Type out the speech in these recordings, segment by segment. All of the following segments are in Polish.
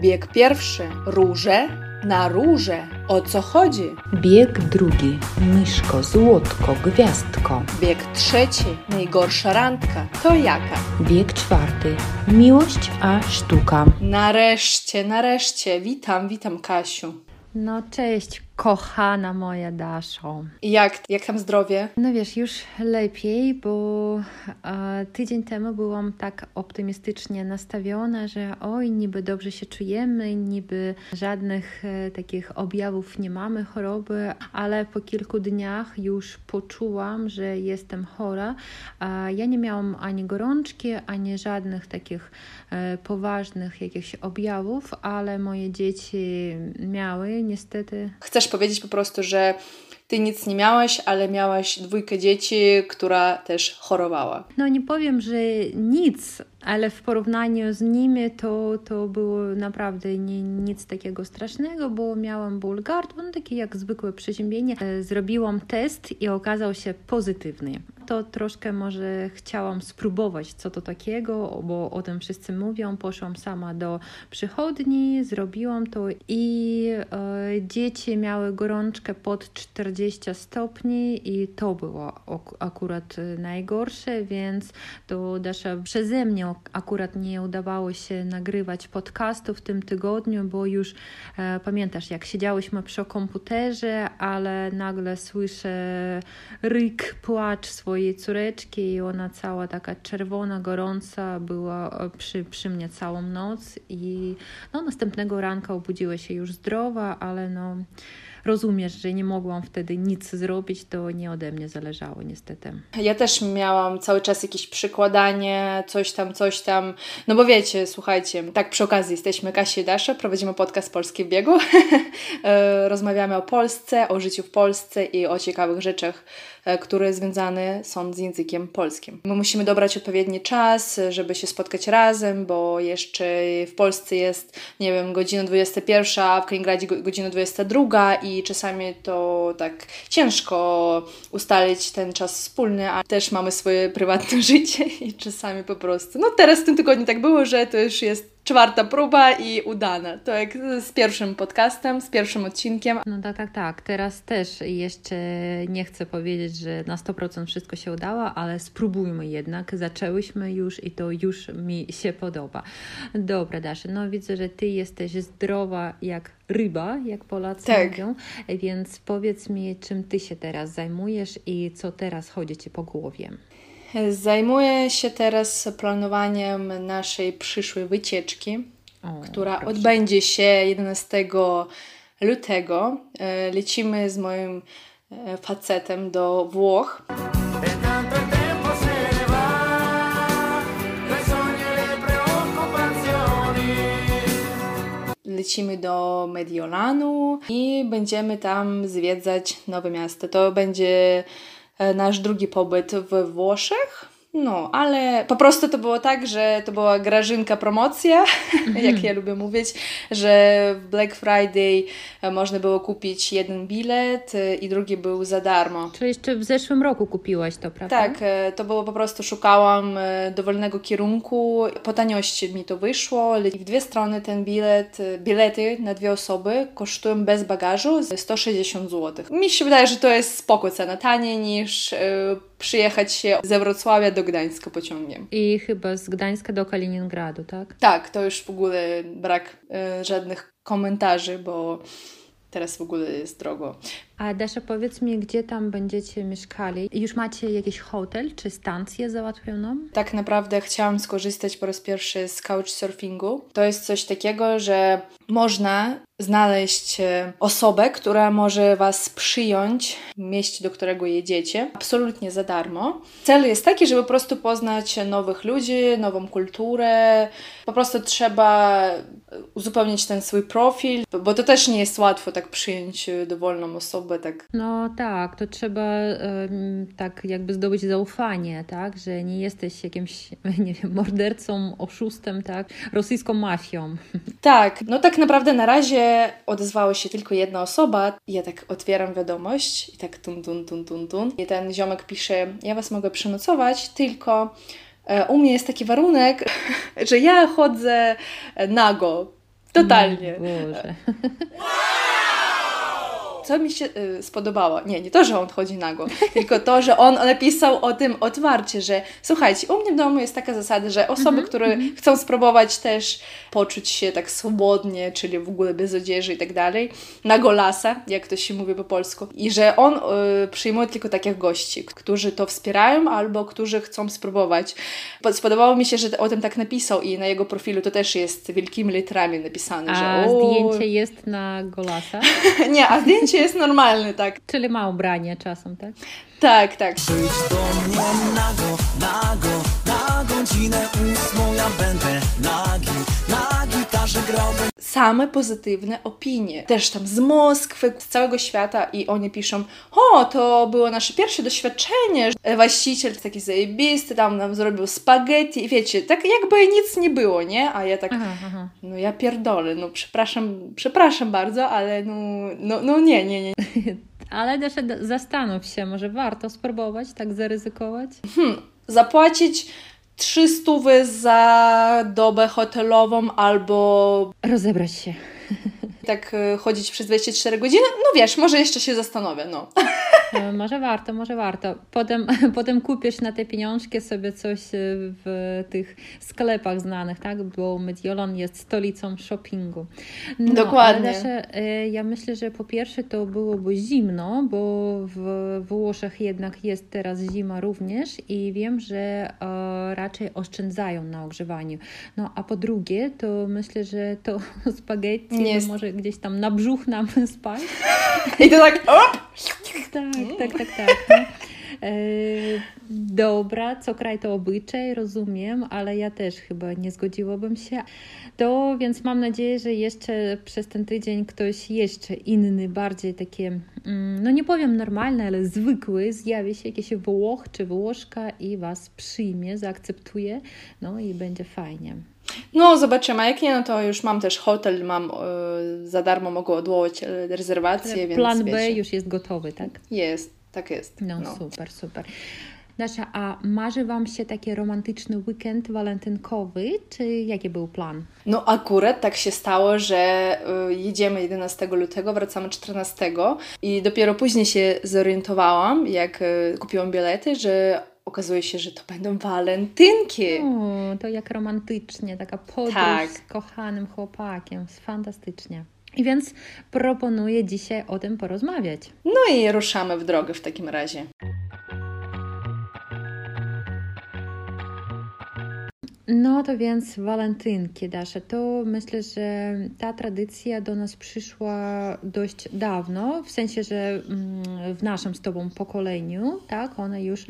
Bieg pierwszy. Róże na róże. O co chodzi? Bieg drugi. Myszko, złotko, gwiazdko. Bieg trzeci. Najgorsza randka. To jaka? Bieg czwarty. Miłość a sztuka. Nareszcie, nareszcie. Witam, witam Kasiu. No cześć, kochana moja Daszo. Jak, jak tam zdrowie? No wiesz, już lepiej, bo e, tydzień temu byłam tak optymistycznie nastawiona, że oj, niby dobrze się czujemy, niby żadnych e, takich objawów nie mamy choroby, ale po kilku dniach już poczułam, że jestem chora. E, ja nie miałam ani gorączki, ani żadnych takich e, poważnych jakichś objawów, ale moje dzieci miały niestety. Chcesz powiedzieć po prostu, że ty nic nie miałaś, ale miałaś dwójkę dzieci, która też chorowała. No nie powiem, że nic, ale w porównaniu z nimi to, to było naprawdę nie, nic takiego strasznego, bo miałam ból gardła, no takie jak zwykłe przeziębienie. E, Zrobiłam test i okazał się pozytywny. To troszkę może chciałam spróbować, co to takiego, bo o tym wszyscy mówią. Poszłam sama do przychodni, zrobiłam to i e, dzieci miały gorączkę pod 40 stopni i to było akurat najgorsze, więc to Dasza przeze mnie akurat nie udawało się nagrywać podcastu w tym tygodniu, bo już e, pamiętasz, jak siedziałyśmy przy komputerze, ale nagle słyszę ryk, płacz swojej córeczki i ona cała taka czerwona, gorąca była e, przy, przy mnie całą noc i no, następnego ranka obudziła się już zdrowa, ale no rozumiesz, że nie mogłam wtedy nic zrobić, to nie ode mnie zależało niestety. Ja też miałam cały czas jakieś przykładanie, coś tam, coś tam. No bo wiecie, słuchajcie, tak przy okazji jesteśmy Kasia i Dasza, prowadzimy podcast Polski w biegu. E, Rozmawiamy o Polsce, o życiu w Polsce i o ciekawych rzeczach, e, które związane są z językiem polskim. My musimy dobrać odpowiedni czas, żeby się spotkać razem, bo jeszcze w Polsce jest, nie wiem, godzina 21, a w Kaliningradzie go- godzina 22 i czasami to tak ciężko ustalić ten czas wspólny, a też mamy swoje prywatne życie i czasami po prostu. No teraz w tym tygodniu tak było, że to już jest czwarta próba i udana. To jak z pierwszym podcastem, z pierwszym odcinkiem. No tak, tak, tak. Teraz też jeszcze nie chcę powiedzieć, że na 100% wszystko się udało, ale spróbujmy jednak. Zaczęłyśmy już i to już mi się podoba. Dobra, Dasza, no widzę, że Ty jesteś zdrowa jak ryba, jak Polacy Tak. mówią, więc powiedz mi, czym Ty się teraz zajmujesz i co teraz chodzi Ci po głowie. Zajmuję się teraz planowaniem naszej przyszłej wycieczki, O, która proszę. odbędzie się 11 lutego. E, Lecimy z moim e, facetem do Włoch. Lecimy do Mediolanu i będziemy tam zwiedzać nowe miasto. To będzie nasz drugi pobyt w Włoszech. No, ale po prostu to było tak, że to była grażynka promocja, jak ja lubię mówić, że w Black Friday e, można było kupić jeden bilet e, i drugi był za darmo. Czyli jeszcze w zeszłym roku kupiłaś to, prawda? Tak, e, to było po prostu szukałam dowolnego kierunku. Po taniości mi to wyszło. I w dwie strony ten bilet, bilety na dwie osoby kosztują bez bagażu 160 zł. Mi się wydaje, że to jest spoko cena, taniej niż przyjechać się ze Wrocławia do Gdańska pociągiem. I chyba z Gdańska do Kaliningradu, tak? Tak, to już w ogóle brak e, żadnych komentarzy, bo teraz w ogóle jest drogo. A Dasza, powiedz mi, gdzie tam będziecie mieszkali? Już macie jakiś hotel czy stację załatwioną? Tak naprawdę chciałam skorzystać po raz pierwszy z couchsurfingu. To jest coś takiego, że można znaleźć e, osobę, która może Was przyjąć w mieście, do którego jedziecie, absolutnie za darmo. Cel jest taki, żeby po prostu poznać nowych ludzi, nową kulturę. Po prostu trzeba uzupełnić ten swój profil, bo to też nie jest łatwo tak przyjąć e, dowolną osobę, tak No tak, to trzeba tak jakby zdobyć zaufanie, tak? Że nie jesteś jakimś, nie wiem, mordercą, oszustem, tak? Rosyjską mafią. Tak, no tak naprawdę na razie odezwała się tylko jedna osoba. Ja tak otwieram wiadomość i tak tun, tun, tun, tun, tun. I ten ziomek pisze, ja was mogę przenocować, tylko e, u mnie jest taki warunek, że ja chodzę nago Totalnie. Boże. Co mi się y, spodobało? Nie, nie to, że on chodzi nago, tylko to, że on napisał o tym otwarcie, że słuchajcie, u mnie w domu jest taka zasada, że osoby, które chcą spróbować też poczuć się tak swobodnie, czyli w ogóle bez odzieży i tak dalej, na golasa, jak to się mówi po polsku, i że on y, przyjmuje tylko takich gości, którzy to wspierają albo którzy chcą spróbować. Po- Spodobało mi się, że o tym tak napisał i na jego profilu to też jest wielkimi literami napisane, A że o, zdjęcie jest na golasa, Nie, a zdjęcie jest normalne, tak. czyli ma ubranie czasem, tak? Tak, tak. Przyjdź do mnie nago, nago, na godzinę ósmą ja będę nagi, grałbym Same pozytywne opinie. Też tam z Moskwy, z całego świata i oni piszą, o, to było nasze pierwsze doświadczenie, że właściciel taki zajebisty, tam nam zrobił spaghetti i wiecie, tak jakby nic nie było, nie? A ja tak, Aha, aha. no ja pierdolę, no przepraszam, przepraszam bardzo, ale no, no, no nie, nie, nie. Ale też zastanów się, może warto spróbować, tak zaryzykować? Zapłacić 300 za dobę hotelową albo Rozebrać się. tak e, chodzić przez 24 godziny, no wiesz, może jeszcze się zastanowię, no. E, Może warto, może warto. Potem, potem kupisz na te pieniążki sobie coś e, w tych sklepach znanych, tak? Bo Mediolan jest stolicą shoppingu. No, Dokładnie. Ale Dasza, e, ja myślę, że po pierwsze to byłoby zimno, bo w Włoszech jednak jest teraz zima również i wiem, że e, raczej oszczędzają na ogrzewaniu. No a po drugie, to myślę, że to spaghetti no, może gdzieś tam na brzuch nam spać. I to tak, o! Tak, tak, tak, tak. No. E, dobra, co kraj to obyczaj, rozumiem, ale ja też chyba nie zgodziłabym się. To więc mam nadzieję, że jeszcze przez ten tydzień ktoś jeszcze inny, bardziej takie, mm, no nie powiem normalny, ale zwykły, zjawi się jakiś Włoch czy Włoszka i Was przyjmie, zaakceptuje, no i będzie fajnie. No, zobaczymy. A jak nie, no to już mam też hotel, mam e, za darmo mogę odwołać e, rezerwację, więc Plan B wiecie. już jest gotowy, tak? Jest, tak jest. No, super, super. Dasza, a marzy Wam się taki romantyczny weekend walentynkowy, czy jaki był plan? No akurat tak się stało, że e, jedziemy 11 lutego, wracamy 14 i dopiero później się zorientowałam, jak kupiłam bilety, że okazuje się, że to będą walentynki. O, to jak romantycznie, taka podróż Tak. z kochanym chłopakiem, fantastycznie. I więc proponuję dzisiaj o tym porozmawiać. No i ruszamy w drogę w takim razie. No to więc walentynki, Dasza, to myślę, że ta tradycja do nas przyszła dość dawno, w sensie, że mm, w naszym z Tobą pokoleniu, tak, ona już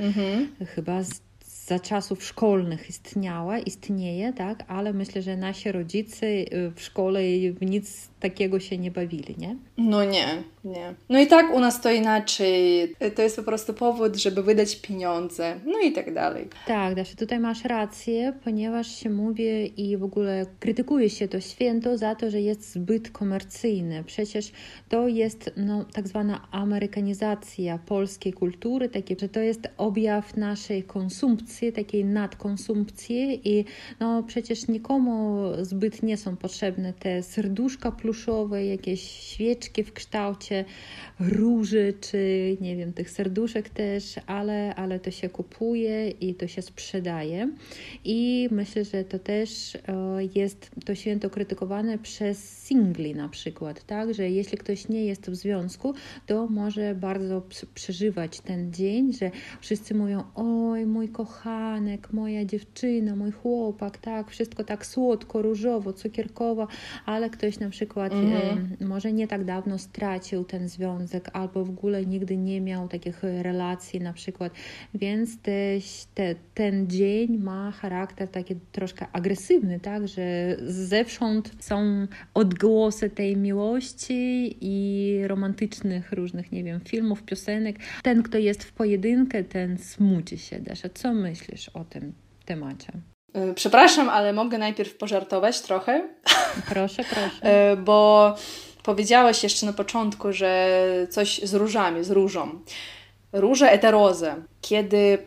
chyba z, za czasów szkolnych istniała, istnieje, tak, ale myślę, że nasi rodzice y, w szkole w nic takiego się nie bawili, nie? No nie, nie. No i tak u nas to inaczej. To jest po prostu powód, żeby wydać pieniądze, no i tak dalej. Tak, Dasza, tutaj masz rację, ponieważ się mówi i w ogóle krytykuje się to święto za to, że jest zbyt komercyjne. Przecież to jest no, tak zwana amerykanizacja polskiej kultury, takie, że to jest objaw naszej konsumpcji, takiej nadkonsumpcji i no, przecież nikomu zbyt nie są potrzebne te serduszka pluszowe, jakieś świeczki w kształcie róży, czy nie wiem, tych serduszek też, ale, ale to się kupuje i to się sprzedaje. I myślę, że to też e, jest to święto krytykowane przez singli na przykład, tak, że jeśli ktoś nie jest w związku, to może bardzo przeżywać ten dzień, że wszyscy mówią, oj, mój kochanek, moja dziewczyna, mój chłopak, tak, wszystko tak słodko, różowo, cukierkowo, ale ktoś na przykład e, może nie tak dawno stracił ten związek albo w ogóle nigdy nie miał takich relacji na przykład, więc też te, ten dzień ma charakter taki troszkę agresywny, tak, że zewsząd są odgłosy tej miłości i romantycznych różnych, nie wiem, filmów, piosenek. Ten, kto jest w pojedynkę, ten smuci się. Dasza, co myślisz o tym temacie? E, Przepraszam, ale mogę najpierw pożartować trochę, Proszę, proszę. E, bo powiedziałaś jeszcze na początku, że coś z różami, z różą. Róże eterozę. Kiedy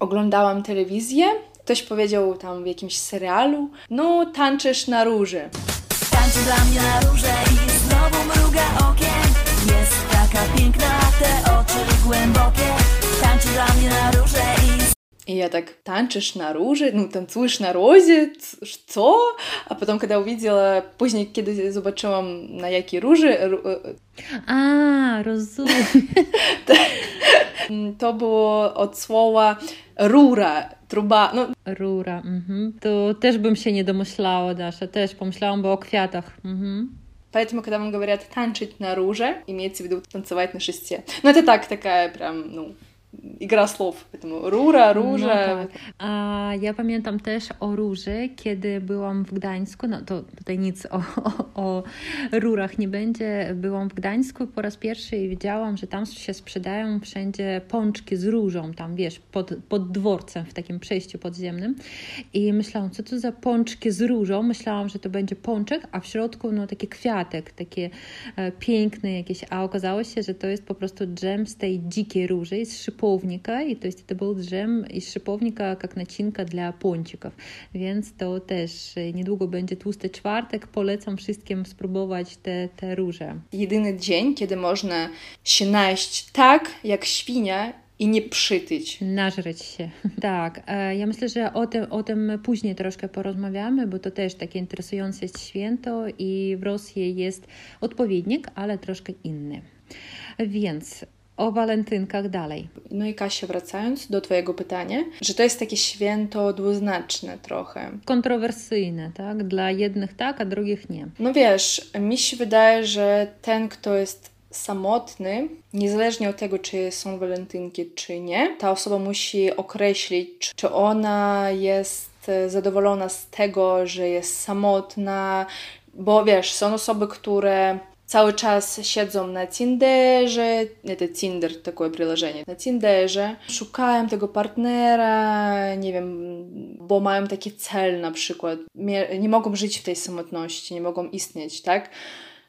oglądałam telewizję, ktoś powiedział tam w jakimś serialu, no tańczysz na róży. Tańczy dla mnie na róże i znowu mruga okiem Jest taka piękna, te oczy głębokie Tańczy dla mnie na róże i И я так, танчишь на руже, ну, танцуешь на розе, ц- что? А потом, когда увидела, później, kiedy zobaczyłam na jakiej róży, ru- e, A, rozumiem. m, to było od słowa rura, truba, no Rura, mhm. To też bym się nie domyślała, Dasza, też pomyślałam by o kwiatach. Mhm. Поэтому, когда вам говорят танчить на руже, имеется в виду танцевать на шесте. Ну, это так, такая прям, ну, игра слов. Поэтому рура, No ружа. tak. A ja pamiętam też o róży, kiedy byłam w Gdańsku, no to tutaj nic o, o, o rurach nie będzie. Byłam w Gdańsku po raz pierwszy i widziałam, że tam się sprzedają wszędzie pączki z różą, tam wiesz, pod, pod dworcem, w takim przejściu podziemnym. I myślałam, co to za pączki z różą? Myślałam, że to będzie pączek, a w środku no taki kwiatek, takie e, piękny jakieś, a okazało się, że to jest po prostu dżem z tej dzikiej róży, z szybownika i to jest to był dżem из szybownika jak nacinka dla pącików, więc to też e, niedługo będzie tłusty czwartek, polecam wszystkim spróbować te, te róże. Jedyny dzień, kiedy można się najeść tak, jak świnia i nie przytyć. Nażreć się. Tak, e, ja myślę, że o tym, o tym później troszkę porozmawiamy, bo to też takie interesujące jest święto i w Rosji jest odpowiednik, ale troszkę inny. Więc o walentynkach dalej. No i Kasia, wracając do Twojego pytania, że to jest takie święto dwuznaczne trochę. Kontrowersyjne, tak? Dla jednych tak, a drugich nie. No wiesz, mi się wydaje, że ten, kto jest samotny, niezależnie od tego, czy są walentynki, czy nie, ta osoba musi określić, czy- ona jest e, zadowolona z tego, że jest samotna, bo wiesz, są osoby, które cały czas siedzą na Tinderze, это Tinder, такое приложение, na Tinderze, szukają tego partnera, nie wiem, bo mają taki cel na przykład, Mie- nie mogą żyć w tej samotności, nie mogą istnieć, tak?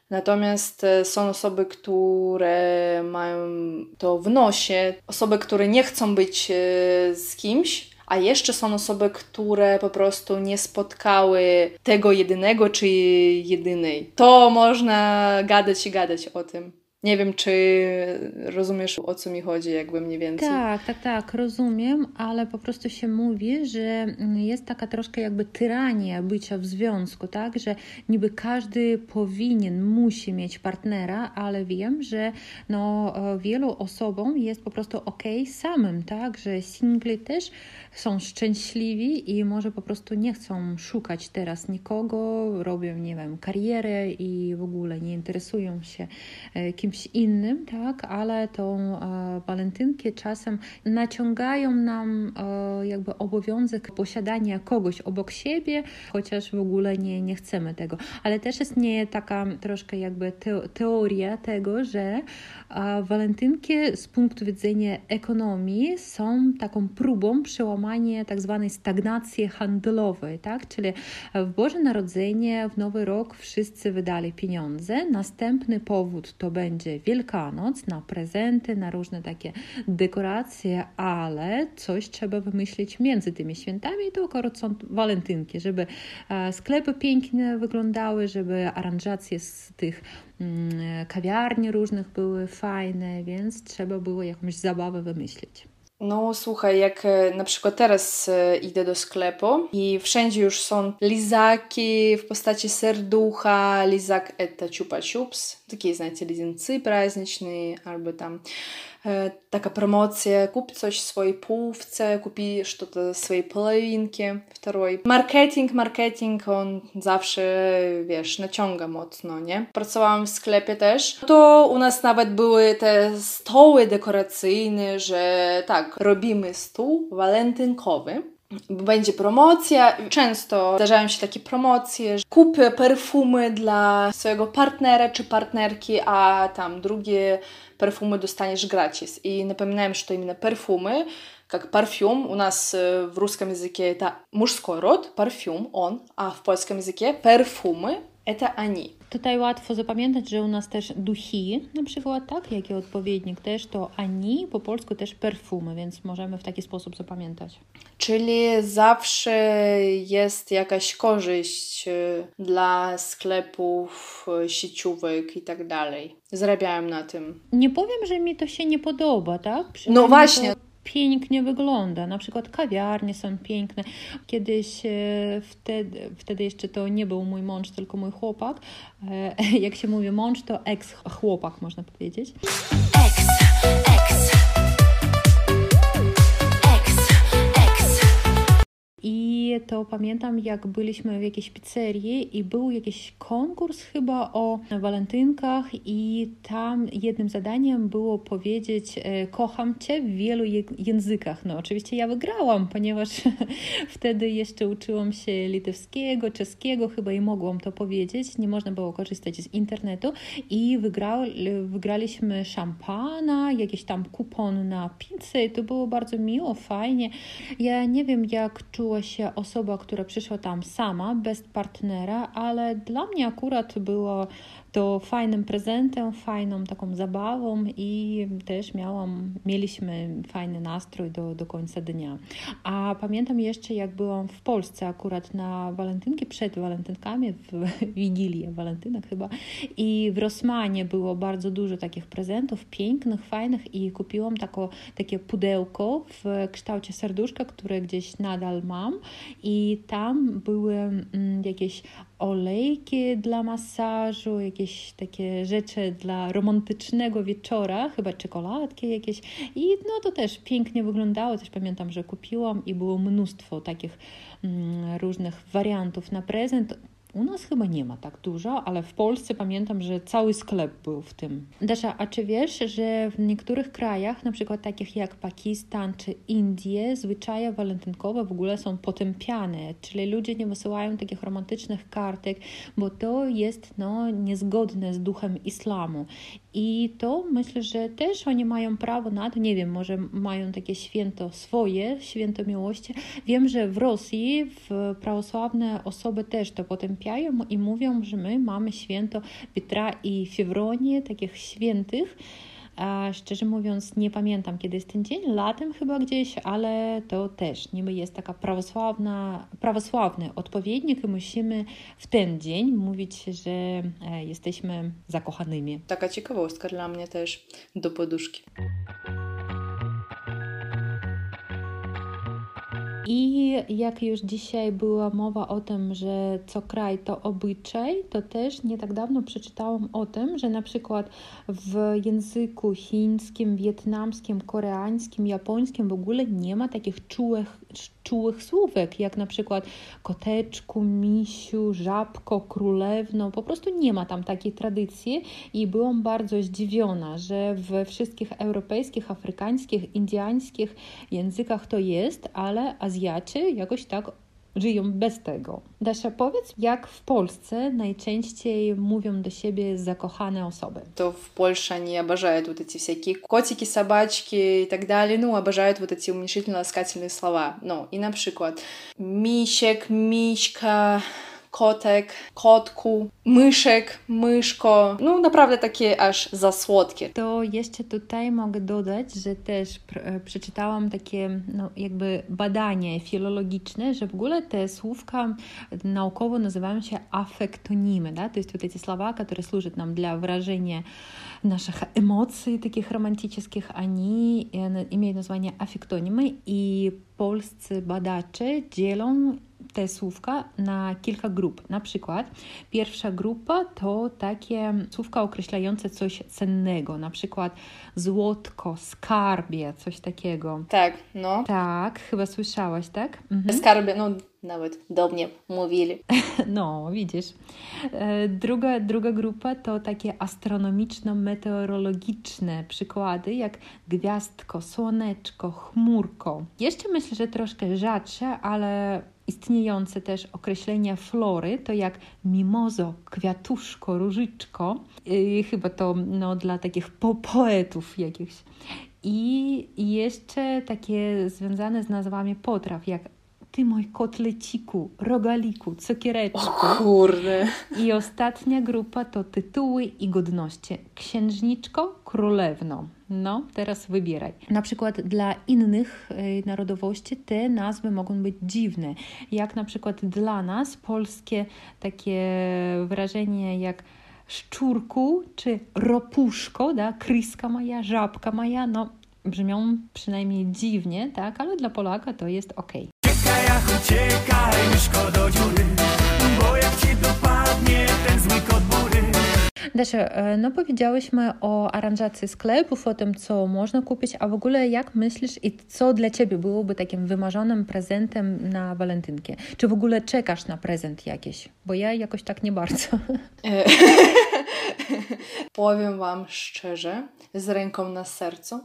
Natomiast e, są osoby, które mają to w nosie, osoby, które nie chcą być e, z kimś, a jeszcze są osoby, które po prostu nie spotkały tego jedynego czy jedynej. To można gadać i gadać o tym. Nie wiem, czy rozumiesz o co mi chodzi, jakby mniej więcej. Tak, tak, tak, rozumiem, ale po prostu się mówi, że jest taka troszkę jakby tyrania bycia w związku, tak, że niby każdy powinien, musi mieć partnera, ale wiem, że no, e, wielu osobom jest po prostu ok samym, tak, że singli też są szczęśliwi i może po prostu nie chcą szukać teraz nikogo, robią, nie wiem, karierę i w ogóle nie interesują się e, kimś innym, tak, ale tą e, walentynkę czasem naciągają nam e, jakby obowiązek posiadania kogoś obok siebie, chociaż w ogóle nie, nie chcemy tego. Ale też istnieje taka troszkę jakby teo- teoria tego, że a walentynki z punktu widzenia ekonomii są taką próbą przełamania tak zwanej stagnacji handlowej, tak? Czyli w Boże Narodzenie, w Nowy Rok wszyscy wydali pieniądze. Następny powód to będzie Wielkanoc na prezenty, na różne takie dekoracje, ale coś trzeba wymyślić między tymi świętami i to akurat są walentynki, żeby e, sklepy pięknie wyglądały, żeby aranżacje z tych kawiarni różnych były fajne, więc trzeba było jakąś zabawę wymyślić. No słuchaj, jak e, na przykład teraz e, idę do sklepu i wszędzie już są lizaki w postaci serducha, lizak это чупа-чупс, такие, знаете, леденцы праздничные, albo tam e, taka promocja, kup coś swojej połówce, kupi что-то swojej половинке, второй. Marketing, marketing, on zawsze, wiesz, naciąga mocno, nie? Pracowałam w sklepie też, to u nas nawet były te stoły dekoracyjne, że tak, robimy stół walentynkowy, będzie promocja. Często zdarzają się takie promocje, że kupię perfumy dla swojego partnera czy partnerki, a tam drugie perfumy dostaniesz gratis. И напоминаем, что именно перфумы, как парфюм, у нас э, в русском языке это мужской род, парфюм, он, а в польском языке перфумы это они. Tutaj łatwo zapamiętać, że u nas też duchy, na przykład, tak, jaki odpowiednik też to ani, po polsku też perfumy, więc możemy w taki sposób zapamiętać. Czyli zawsze jest jakaś korzyść y, dla sklepów, y, sieciówek i tak dalej. Zarabiałem na tym. Nie powiem, że mi to się nie podoba, tak? No Przynajmniej właśnie. To pięknie wygląda. Na przykład kawiarnie są piękne. Kiedyś e, wtedy, wtedy jeszcze to nie był mój mąż, tylko mój chłopak. E, Jak się mówi mąż, to ex-chłopak, można powiedzieć. I to pamiętam, jak byliśmy w jakiejś pizzerii i był jakiś konkurs chyba o walentynkach i tam jednym zadaniem było powiedzieć e, kocham Cię w wielu językach. No oczywiście ja wygrałam, ponieważ wtedy jeszcze uczyłam się litewskiego, czeskiego chyba i mogłam to powiedzieć. Nie można było korzystać z internetu i wygrał, wygraliśmy szampana, jakiś tam kupon na pizzę i to było bardzo miło, fajnie. Ja nie wiem, jak czuła się osoba, która przyszła tam sama, bez partnera, ale dla mnie akurat było to fajnym prezentem, fajną taką zabawą i też miałam, mieliśmy fajny nastrój do, do końca dnia. A pamiętam jeszcze, jak byłam w Polsce akurat na walentynki, przed walentynkami, w Wigilię walentynek chyba i w Rosmanie było bardzo dużo takich prezentów, pięknych, fajnych i kupiłam tako, takie pudełko w kształcie serduszka, które gdzieś nadal mam i tam były mm, jakieś olejki dla masażu, jakieś takie rzeczy dla romantycznego wieczora, chyba czekoladki jakieś i no to też pięknie wyglądało, też pamiętam, że kupiłam i było mnóstwo takich mm, różnych wariantów na prezent. U nas chyba nie ma tak dużo, ale w Polsce pamiętam, że cały sklep był w tym. Dasza, a czy wiesz, że w niektórych krajach, na przykład takich jak Pakistan czy Indie, zwyczaje walentynkowe w ogóle są potępiane, czyli ludzie nie wysyłają takich romantycznych kartek, bo to jest no, niezgodne z duchem islamu. I to myślę, że też oni mają prawo na to, nie wiem, może mają takie święto swoje, święto miłości. Wiem, że w Rosji w prawosławne osoby też to potępiają i mówią, że my mamy święto Piotra i Fewronii, takich świętych. Szczerze mówiąc, nie pamiętam, kiedy jest ten dzień, latem chyba gdzieś, ale to też niby jest taka prawosławna, prawosławny odpowiednik i musimy w ten dzień mówić, że e, jesteśmy zakochanymi. Taka ciekawostka dla mnie też do poduszki. I jak już dzisiaj była mowa o tym, że co kraj to obyczaj, to też nie tak dawno przeczytałam o tym, że na przykład w języku chińskim, wietnamskim, koreańskim, japońskim w ogóle nie ma takich czułych, czułych słówek, jak na przykład koteczku, misiu, żabko, królewno. Po prostu nie ma tam takiej tradycji i byłam bardzo zdziwiona, że we wszystkich europejskich, afrykańskich, indyjskich językach to jest, ale Azjaci jakoś tak żyją bez tego. Dasia, powiedz, jak w Polsce najczęściej mówią do siebie zakochane osoby? То в Польше они обожают вот эти всякие котики, собачки и так далее. Ну, обожают вот эти уменьшительно-ласкательные слова. Ну, и, например, мищек, мишка, kotek, kotku, myszek, myszko. No naprawdę takie aż za słodkie. To jeszcze tutaj mogę dodać, że też pr- e, przeczytałam takie no, jakby badanie filologiczne, że w ogóle te słówka naukowo nazywają się afektonimy, да? то есть вот эти слова, которые служат нам для выражения наших эмоций таких романтических, они э, имеют название аффектонимы, и polscy badacze dzielą te słówka na kilka grup. Na przykład pierwsza grupa to takie słówka określające coś cennego, na przykład złotko, skarbie, coś takiego. Tak, no. Tak, chyba słyszałaś, tak? Mhm. Skarby, no nawet do mnie mówili. No, widzisz. E, Druga, druga grupa to takie astronomiczno-meteorologiczne przykłady, jak gwiazdko, słoneczko, chmurko. Jeszcze myślę, że troszkę rzadsze, ale istniejące też określenia flory, to jak mimozo, kwiatuszko, różyczko. I chyba to no, dla takich po poetów jakichś. I jeszcze takie związane z nazwami potraw, jak ty mój kotleciku, rogaliku, cukiereczku. Kurde. I ostatnia grupa to tytuły i godności. Księżniczko, królewno. No, teraz wybieraj. Na przykład dla innych e, narodowości te nazwy mogą być dziwne. Jak na przykład dla nas polskie takie wyrażenie jak szczurku czy ropuszko, da, kryska moja, żabka moja, no brzmią przynajmniej dziwnie, tak, ale dla Polaka to jest ok. Uciekaj, myszko do dziury Bo jak ci dopadnie ten zły kot bury Dasza, e, no powiedziałyśmy o aranżacji sklepów, o tym, co można kupić, a w ogóle jak myślisz i co dla Ciebie byłoby takim wymarzonym prezentem na walentynkę? Czy w ogóle czekasz na prezent jakiś? Bo ja jakoś tak nie bardzo. E, Powiem Wam szczerze, z ręką na sercu.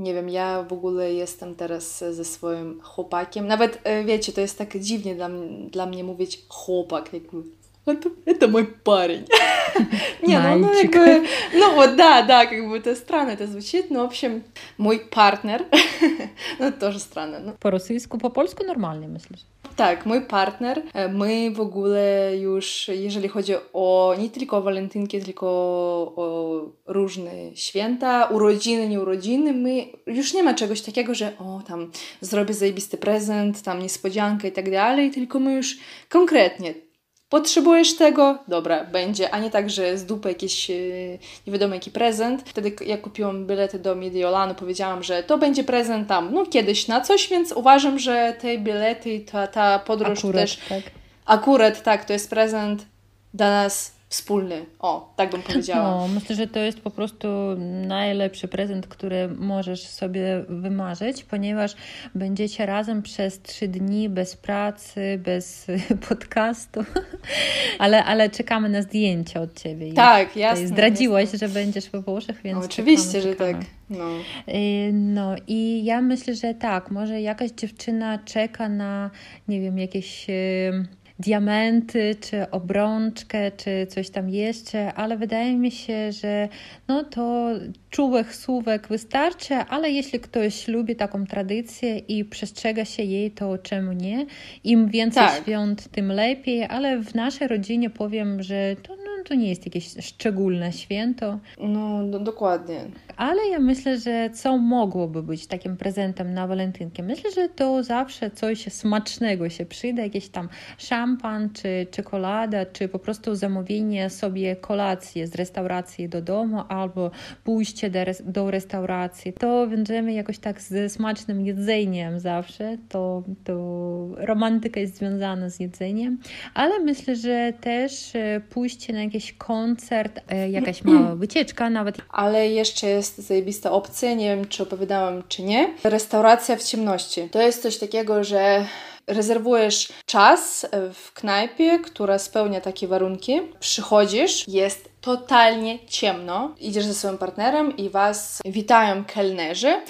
Nie wiem, ja w ogóle jestem teraz ze swoim chłopakiem. Nawet e, wiecie, to jest tak dziwnie dla, dla mnie mówić chłopak. Jakby, это, это мой парень. Не, ну, ну, как бы, ну вот да, да, как бы это странно это звучит, но в общем, мой партнер, ну тоже странно, ну, rosyjsku, po polsku normalnie myślisz? Tak, mój partner, e, my w ogóle już, jeżeli chodzi o nie tylko o walentynki, tylko o różne święta, urodziny, nie urodziny, my już nie ma czegoś takiego, że o, tam zrobię zajebisty prezent, tam niespodziankę i tak dalej, tylko my już konkretnie Potrzebujesz tego? Dobra, będzie. A nie tak, że z dupy jakiś e, nie wiadomo jaki prezent. Wtedy jak kupiłam bilety do Mediolanu, powiedziałam, że to będzie prezent tam, no kiedyś na coś, więc uważam, że te bilety, ta, ta podróż Akurat, też tak. akurat tak, to jest prezent dla nas wspólny. O, tak bym powiedziała. No, myślę, że to jest po prostu najlepszy prezent, który możesz sobie wymarzyć, ponieważ będziecie razem przez trzy dni bez pracy, bez podcastu, ale, ale czekamy na zdjęcia od Ciebie. Tak, jasne. Zdradziłaś, jasne. że będziesz we Włoszech, więc Oczywiście, czekamy, że tak. czekamy. No. Y, No i ja myślę, że tak, może jakaś dziewczyna czeka na, nie wiem, jakieś y, diamenty, czy obrączkę, czy coś tam jeszcze, ale wydaje mi się, że no to czułek, słówek wystarczy, ale jeśli ktoś lubi taką tradycję i przestrzega się jej, to czemu nie? Im więcej Tak. świąt, tym lepiej, ale w naszej rodzinie powiem, że to, to nie jest jakieś szczególne święto. No, do, dokładnie. Ale ja myślę, że co mogłoby być takim prezentem na walentynkę? Myślę, że to zawsze coś smacznego się przyda, jakiś tam szampan, czy czekolada, czy po prostu zamówienie sobie kolacji z restauracji do domu, albo pójście do, do restauracji. To będziemy jakoś tak ze smacznym jedzeniem zawsze, to, to romantyka jest związana z jedzeniem, ale myślę, że też e, pójście na jakiś koncert, e, jakaś mała wycieczka, nawet Ale jeszcze jest zajebista opcja, nie wiem czy opowiadałam czy nie. Restauracja w ciemności. To jest coś takiego, że rezerwujesz czas w knajpie, która spełnia takie warunki. Przychodzisz, jest totalnie ciemno. Idziesz ze swoim partnerem i was witają kelnerzy.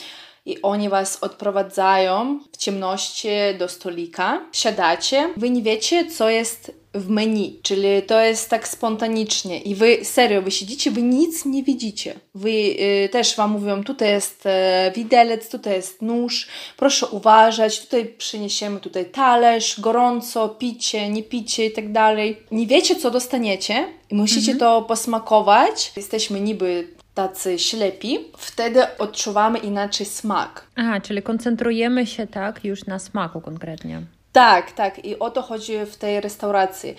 I oni was odprowadzają w ciemności do stolika. Siadacie. Wy nie wiecie, co jest w menu, czyli to jest tak spontanicznie i wy serio, wy siedzicie, wy nic nie widzicie. Wy y, też wam mówią, tutaj jest e, widelec, tutaj jest nóż, proszę uważać, tutaj przyniesiemy tutaj talerz, gorąco, picie, nie picie i tak dalej. Nie wiecie, co dostaniecie i musicie to posmakować. Jesteśmy niby tacy ślepi, wtedy odczuwamy inaczej smak. Aha, czyli koncentrujemy się tak już na smaku konkretnie. Tak, tak. I o to chodzi w tej restauracji.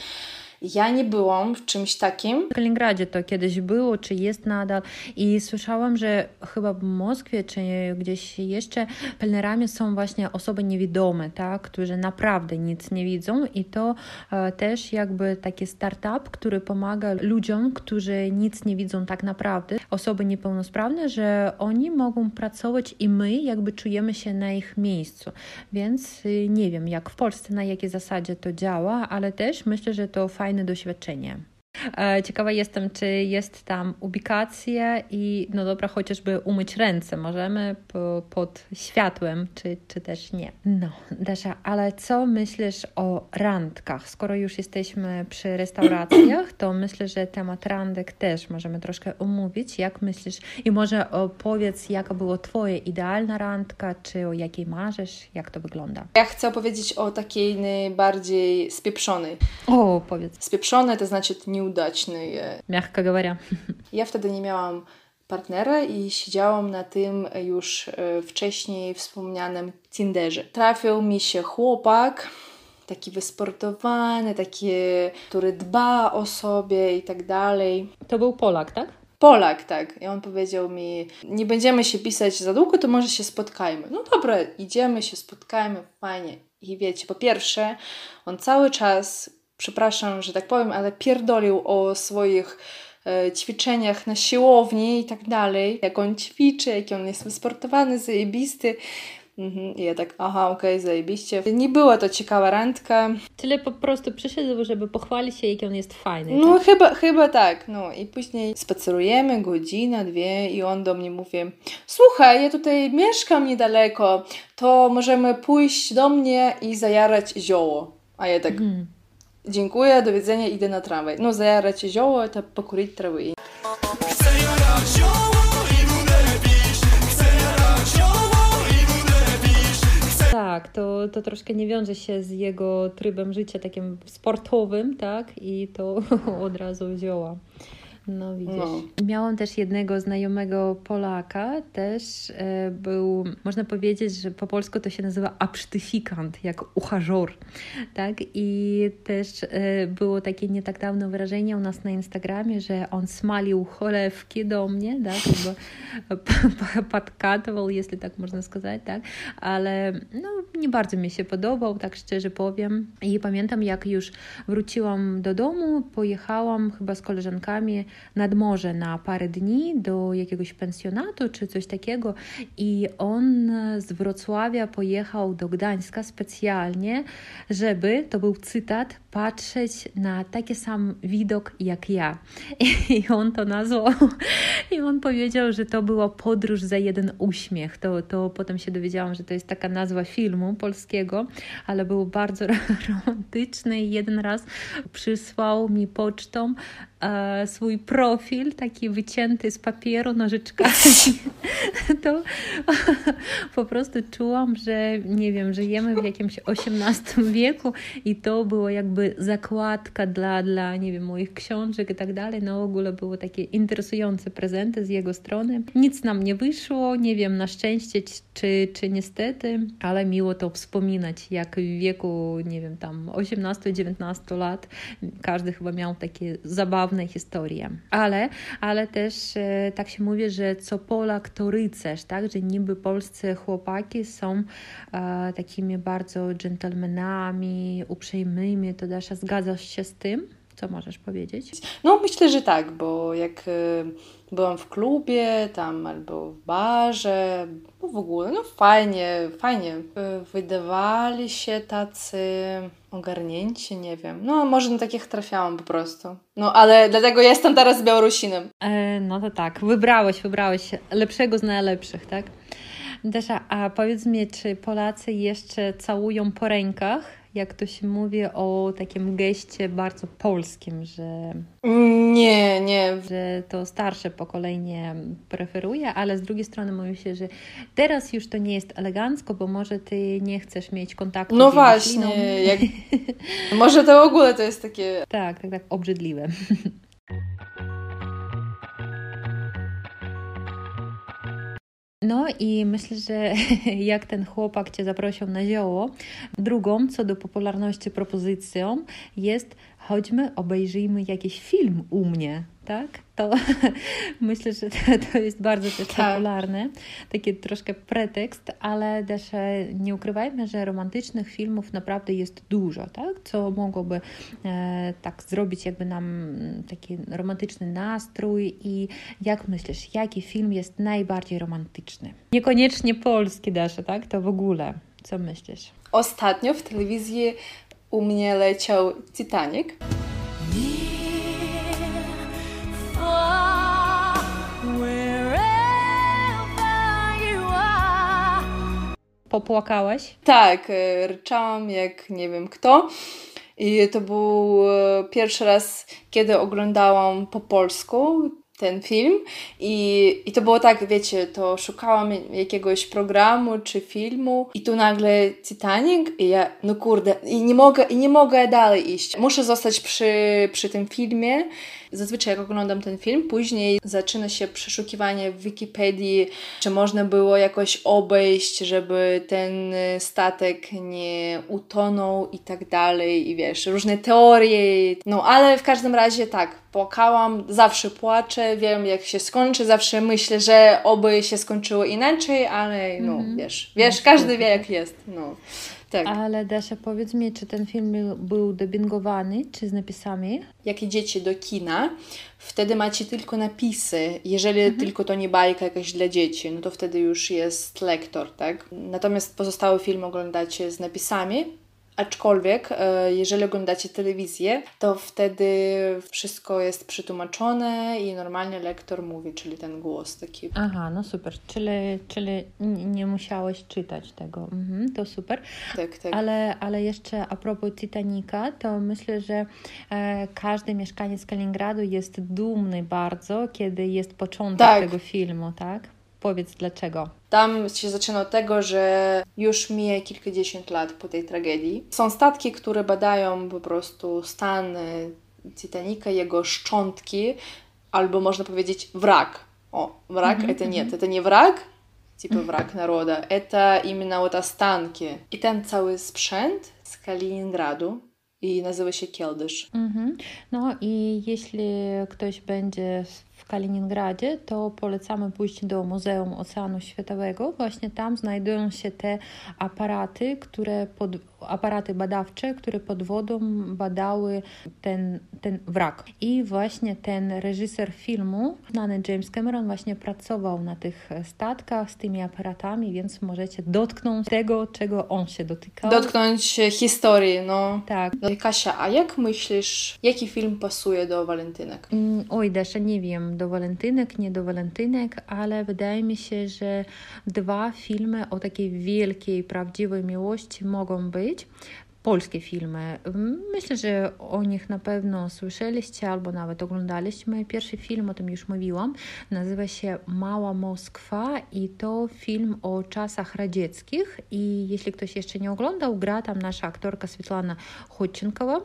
Ja nie byłam w czymś takim. W Kaliningradzie to kiedyś było, czy jest nadal. I słyszałam, że chyba w Moskwie, czy gdzieś jeszcze kelnerami są właśnie osoby niewidome, tak, którzy naprawdę nic nie widzą. I to e, też jakby taki startup, który pomaga ludziom, którzy nic nie widzą tak naprawdę, osoby niepełnosprawne, że oni mogą pracować i my jakby czujemy się na ich miejscu, więc y, nie wiem jak w Polsce, na jakiej zasadzie to działa, ale też myślę, że to fajne doświadczenie. E, Ciekawa jestem, czy jest tam ubikacja i no dobra, chociażby umyć ręce możemy po, pod światłem, czy, czy też nie. No, Dasza, ale co myślisz o randkach? Skoro już jesteśmy przy restauracjach, to myślę, że temat randek też możemy troszkę omówić. Jak myślisz? I może opowiedz, jaka była twoja idealna randka, czy o jakiej marzysz, jak to wygląda? Ja chcę opowiedzieć o takiej najbardziej spieprzonej. O, powiedz, Spieprzone to znaczy nieudacznej e, мягко говоря. Ja wtedy nie miałam partnera i siedziałam na tym już e, wcześniej wspomnianym Tinderze. Trafił mi się chłopak, taki wysportowany, taki, który dba o sobie i tak dalej. To był Polak, tak? Polak, tak. I on powiedział mi, nie będziemy się pisać za długo, to może się spotkajmy. No dobra, idziemy się, spotkajmy, fajnie. I wiecie, po pierwsze, on cały czas, przepraszam, że tak powiem, ale pierdolił o swoich e, ćwiczeniach na siłowni i tak dalej. Jak on ćwiczy, jaki on jest wysportowany, zajebisty. Mhm. I ja tak, aha, okej, zajebiście. Nie była to ciekawa randka. Czyli po prostu przyszedł, żeby pochwalić się, jaki on jest fajny. No tak? chyba, chyba tak. No i później spacerujemy godzinę, dwie i on do mnie mówi słuchaj, ja tutaj mieszkam niedaleko, to możemy pójść do mnie i zajarać zioło. A ja tak, Mhm. Dziękuję, do widzenia, idę na tramwaj. No, zajarać zioło, to pokurić trawy. Tak, to, to troszkę nie wiąże się z jego trybem życia takim sportowym, tak? I to od razu zioła. No widzisz. No. Miałam też jednego znajomego Polaka, też e, był, można powiedzieć, że po polsku to się nazywa absztyfikant, jak uchazor, tak? I też e, było takie nie tak dawno wyrażenie u nas na Instagramie, że on smalił cholewki do mnie, tak? Bo подкатывал, jeśli tak można сказать, tak? Ale no, nie bardzo mi się podobał, tak szczerze powiem. I pamiętam, jak już wróciłam do domu, pojechałam chyba z koleżankami nad morze na parę dni do jakiegoś pensjonatu czy coś takiego. I on z Wrocławia pojechał do Gdańska specjalnie, żeby, to był cytat, patrzeć na taki sam widok jak ja. I on to nazwał i on powiedział, że to była podróż za jeden uśmiech. To, to potem się dowiedziałam, że to jest taka nazwa filmu polskiego, ale był bardzo romantyczny i jeden raz przysłał mi pocztą e, swój profil, taki wycięty z papieru nożyczkami. to po prostu czułam, że nie wiem, żyjemy w jakimś XVIII wieku i to było jakby zakładka dla, dla nie wiem, moich książek i tak dalej. No w ogóle były takie interesujące prezenty z jego strony. Nic nam nie wyszło, nie wiem, na szczęście czy, czy niestety, ale miło to wspominać, jak w wieku, nie wiem, tam 18-19 lat każdy chyba miał takie zabawne historie. Ale, ale też e, tak się mówi, że co Polak to rycerz, tak? Że niby polscy chłopaki są e, takimi bardzo dżentelmenami, uprzejmymi. To Dasza, zgadzasz się z tym? Co możesz powiedzieć? No myślę, że tak, bo jak e, byłam w klubie tam albo w barze, no w ogóle, no fajnie, fajnie. E, Wydawali się tacy ogarnięci, nie wiem. No może na takich trafiałam po prostu. No ale dlatego jestem teraz Białorusinem. E, no to tak, wybrałeś, wybrałeś lepszego z najlepszych, tak? Dasza, a powiedz mi, czy Polacy jeszcze całują po rękach? Jak to się mówi o takim geście bardzo polskim, że, Nie, nie. że to starsze pokolenie preferuje, ale z drugiej strony mówi się, że teraz już to nie jest elegancko, bo może ty nie chcesz mieć kontaktu No z właśnie, jak... może to w ogóle to jest takie Tak, tak, tak, obrzydliwe. No i myślę, że jak ten chłopak Cię zaprosił na zioło, drugą co do popularności propozycją jest chodźmy, obejrzyjmy jakiś film u mnie, tak? To myślę, że to, jest bardzo też Tak. popularne, taki troszkę pretekst, ale też e, nie ukrywajmy, że romantycznych filmów naprawdę jest dużo, tak? Co mogłoby e, tak zrobić jakby nam mm, taki romantyczny nastrój i jak myślisz, jaki film jest najbardziej romantyczny? Niekoniecznie polski, Dasza, tak? To w ogóle. Co myślisz? Ostatnio w telewizji u mnie leciał Titanic. Popłakałaś? Tak, e, ryczałam jak nie wiem kto. I to był e, pierwszy raz, kiedy oglądałam po polsku ten film i, i to było tak, wiecie, to szukałam jakiegoś programu czy filmu i tu nagle Titanic i ja, no kurde, i nie mogę, i nie mogę dalej iść. Muszę zostać przy, przy tym filmie. Zazwyczaj jak oglądam ten film, później zaczyna się przeszukiwanie w Wikipedii, czy można było jakoś obejść, żeby ten statek nie utonął i tak dalej, i wiesz, różne teorie. No ale w każdym razie tak, płakałam, zawsze płaczę, wiem jak się skończy, zawsze myślę, że oby się skończyło inaczej, ale no wiesz, wiesz, każdy wie jak jest, no. Tak. Ale Dasza, powiedz mi, czy ten film był, dubbingowany, czy z napisami? Jak idziecie do kina, wtedy macie tylko napisy. Jeżeli tylko to nie bajka jakaś dla dzieci, no to wtedy już jest lektor, tak? Natomiast pozostałe filmy oglądacie z napisami. Aczkolwiek, e, jeżeli oglądacie telewizję, to wtedy wszystko jest przetłumaczone i normalnie lektor mówi, czyli ten głos taki. Aha, no super, czyli, czyli nie musiałeś czytać tego, mhm, to super. Tak, tak. Ale, ale jeszcze a propos Titanica, to myślę, że e, każdy mieszkaniec Kaliningradu jest dumny bardzo, kiedy jest początek Tak. tego filmu, tak? Powiedz dlaczego. Tam się zaczyna od tego, że już mija kilkadziesiąt lat po tej tragedii. Są statki, które badają po prostu stan e, Titanica, jego szczątki, albo można powiedzieć wrak. O, wrak, это нет, это nie wrak, типа wrak народа, это именно вот останки. I ten cały sprzęt z Kaliningradu i nazywa się Kieldysz. Mhm. No i jeśli ktoś będzie w Kaliningradzie, to polecamy pójść do Muzeum Oceanu Światowego. Właśnie tam znajdują się te aparaty, które pod, aparaty badawcze, które pod wodą badały ten, ten wrak. I właśnie ten reżyser filmu, znany James Cameron, właśnie pracował na tych statkach z tymi aparatami, więc możecie dotknąć tego, czego on się dotykał. Dotknąć historii, no. tak. No Kasia, a jak myślisz, jaki film pasuje do walentynek? Mm, Oj, Dasza, nie wiem, do walentynek, nie do walentynek, ale wydaje mi się, że dwa filmy o takiej wielkiej, prawdziwej miłości mogą być. Polskie filmy. Myślę, że o nich na pewno słyszeliście albo nawet oglądaliście. Pierwszy film, o tym już mówiłam, nazywa się Mała Moskwa i to film o czasach radzieckich. I jeśli ktoś jeszcze nie oglądał, gra tam nasza aktorka Svetlana Chodczynkowa.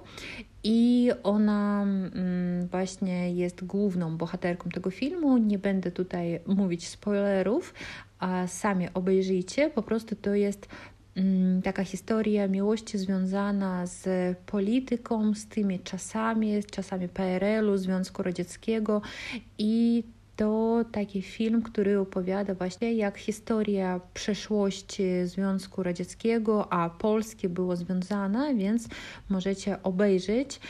I ona mm, właśnie jest główną bohaterką tego filmu. Nie będę tutaj mówić spoilerów, a sami obejrzyjcie. Po prostu to jest taka historia miłości związana z polityką, z tymi czasami, z czasami PRL-u, Związku Radzieckiego i to taki film, który opowiada właśnie jak historia przeszłości Związku Radzieckiego, a Polski było związana, więc możecie obejrzeć.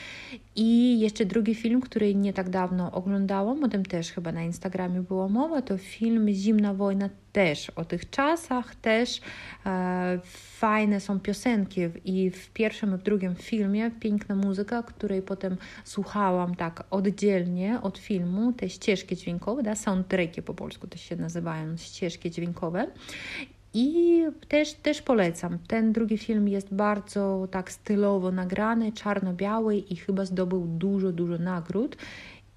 I jeszcze drugi film, który nie tak dawno oglądałam, o tym też chyba na Instagramie była mowa, to film Zimna wojna też. O tych czasach, też e, fajne są piosenki i w pierwszym i w drugim filmie. Piękna muzyka, której potem słuchałam tak oddzielnie od filmu, te ścieżki dźwiękowe, da, soundtracki po polsku to się nazywają, ścieżki dźwiękowe. I też, też polecam. Ten drugi film jest bardzo tak stylowo nagrany, czarno-biały i chyba zdobył dużo, dużo nagród.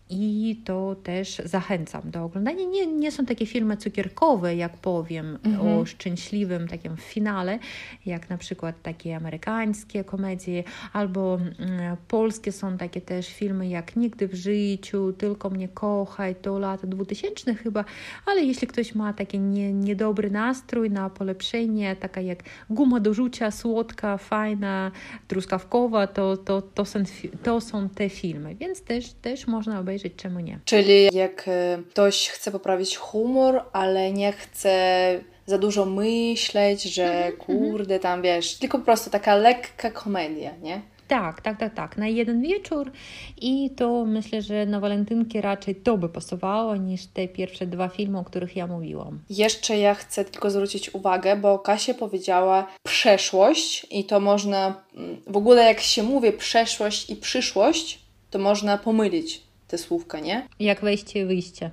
I to też zachęcam do oglądania. Nie, nie są takie filmy cukierkowe, jak powiem, o szczęśliwym takim finale, jak na przykład takie amerykańskie komedie, albo mm, polskie są takie też filmy jak Nigdy w życiu, Tylko mnie kochaj, to lata 2000 chyba, ale jeśli ktoś ma taki nie, niedobry nastrój na polepszenie, taka jak guma do rzucia, słodka, fajna, truskawkowa, to, to, to, są, to są te filmy, więc też, też można obejrzeć, czemu nie. Czyli jak e, ktoś chce poprawić humor, ale nie chce za dużo myśleć, że kurde tam wiesz, tylko po prostu taka lekka komedia, nie? Tak, tak, tak, tak. Na jeden wieczór i to myślę, że na walentynki raczej to by pasowało niż te pierwsze dwa filmy, o których ja mówiłam. Jeszcze ja chcę tylko zwrócić uwagę, bo Kasia powiedziała przeszłość i to można, mm, w ogóle jak się mówi przeszłość i przyszłość, to można pomylić te słówka, nie? Jak wejście i wyjście.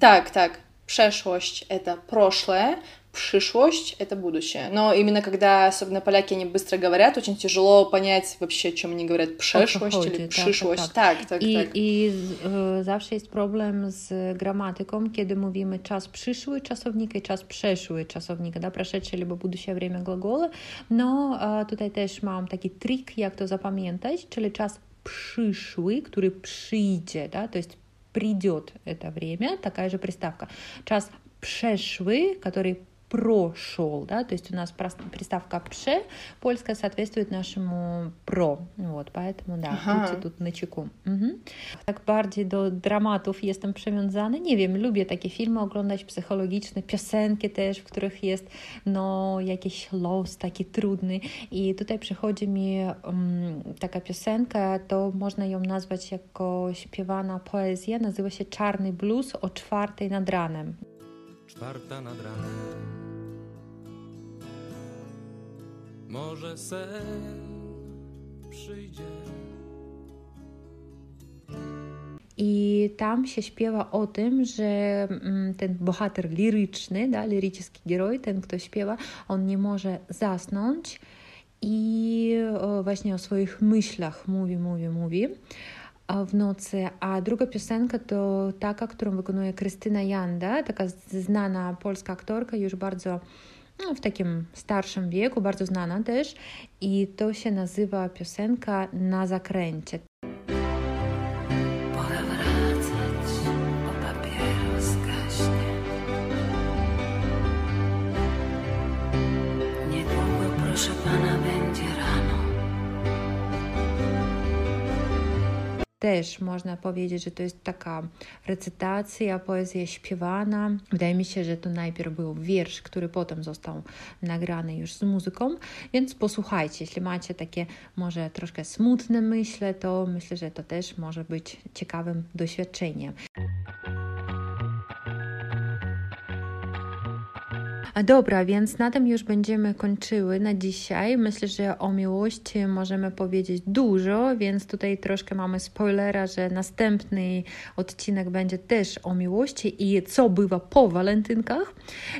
Tak, tak. Przeszłość это прошлое, Przyszłość – это будущее. Но именно когда, особенно поляки, они быстро говорят, очень тяжело понять вообще, о чем они говорят. Przyszłość chodzi, или tak, przyszłość. tak, Tak, tak, I, tak. i z, e, zawsze jest problem z gramatyką, kiedy mówimy czas przyszły czasownika i czas przeszły czasownika, da, прошедшее либо будущее время глагола. No e, tutaj też mam taki trik, jak to zapamiętać, czyli czas przyszły, który przyjdzie, да, то есть придет это время, такая же приставка. Час przeszły, который прошел, да, то есть у нас прос- приставка «пше» польская соответствует нашему «про», вот, поэтому, да, Aha. будьcie тут na czeku. Mhm. Tak bardziej do dramatów jestem przywiązany, nie wiem, lubię takie filmy oglądać psychologiczne, piosenki też, w których jest, no, jakiś los taki trudny i tutaj przychodzi mi um, taka piosenka, to można ją nazwać jako śpiewana poezja, nazywa się Czarny Blues o czwartej nad ranem. czwarta nad ranem. Może sen przyjdzie. I tam się śpiewa o tym, że mm, ten bohater liryczny, da, liryczny heroj, ten kto śpiewa, on nie może zasnąć i właśnie o swoich myślach mówi, mówi, mówi w nocy. A druga piosenka to taka, którą wykonuje Krystyna Janda, taka znana polska aktorka, już bardzo no, w takim starszym wieku, bardzo znana też. I to się nazywa piosenka Na zakręcie. Też można powiedzieć, że to jest taka recytacja, poezja śpiewana. Wydaje mi się, że to najpierw był wiersz, który potem został nagrany już z muzyką, więc posłuchajcie, jeśli macie takie może troszkę smutne myśli, to myślę, że to też może być ciekawym doświadczeniem. A Dobra, więc na tym już będziemy kończyły na dzisiaj. Myślę, że o miłości możemy powiedzieć dużo, więc tutaj troszkę mamy spoilera, że następny odcinek będzie też o miłości i co bywa po walentynkach.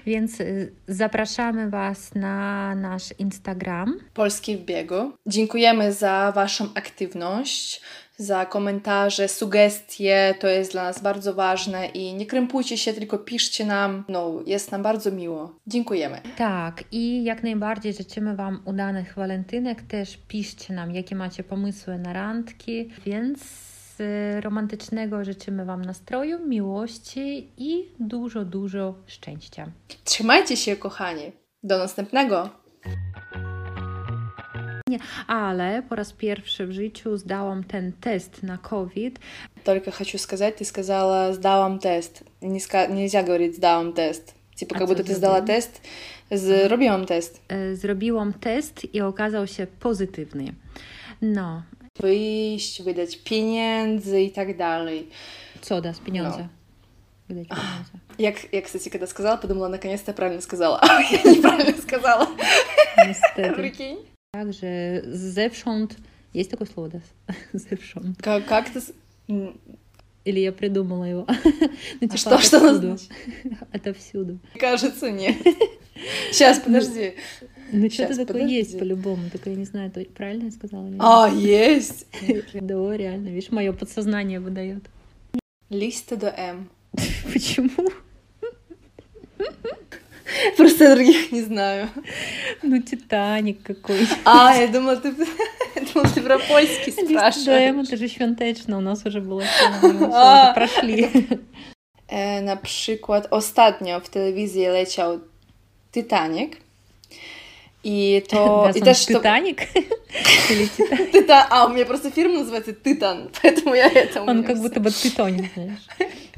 Więc y, zapraszamy Was na nasz Instagram. Polski w biegu. Dziękujemy za Waszą aktywność, za komentarze, sugestie. To jest dla nas bardzo ważne i nie krępujcie się, tylko piszcie nam. No, jest nam bardzo miło. Dziękujemy. Tak, i jak najbardziej życzymy Wam udanych walentynek. Też piszcie nam, jakie macie pomysły na randki, więc y, romantycznego życzymy Wam nastroju, miłości i dużo, dużo szczęścia. Trzymajcie się, kochani. Do następnego Ale po raz pierwszy w życiu zdałam ten test na COVID. Только хочу сказать, ты сказала «сдałam тест». Не ска- Нельзя говорить «сдałam тест». Типа, А как co будто ты zrobiłam? сдала тест, zrobiłam test. Y, Zrobiłam test i okazał się pozytywny. No, Wyjść, wydać pieniędzy i tak dalej. co dasz pieniądze? Wydać pieniądze. Jak, я, кстати, когда сказала, подумала, наконец-то правильно сказала. А я неправильно сказала. Niestety. Прикинь. Że zewsząd... Есть такое слово, да? Zewsząd. Как, как ты... Или я придумала его. Ну, типа, что- что отовсюду. значит? Отовсюду. Кажется, нет. Сейчас, подожди. Ну, что-то такое подожди. есть по-любому, только я не знаю, то правильно я сказала или нет. А, есть. Да, реально, видишь, мое подсознание выдает. Листа до М. Почему? Просто других не знаю. Ну, Титаник какой. А, я думала, ты, думала, ты про польский спрашиваешь. ДМ, это же świąteczne, у нас уже всё А, прошли. Na przykład ostatnio w telewizji leciał Titanic. To... Да, I сон też to... Титаник. Или Титаник. Титан. А, у меня просто фирма называется Титан, поэтому я это... Он как будто бы титоник, знаешь.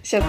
Сейчас.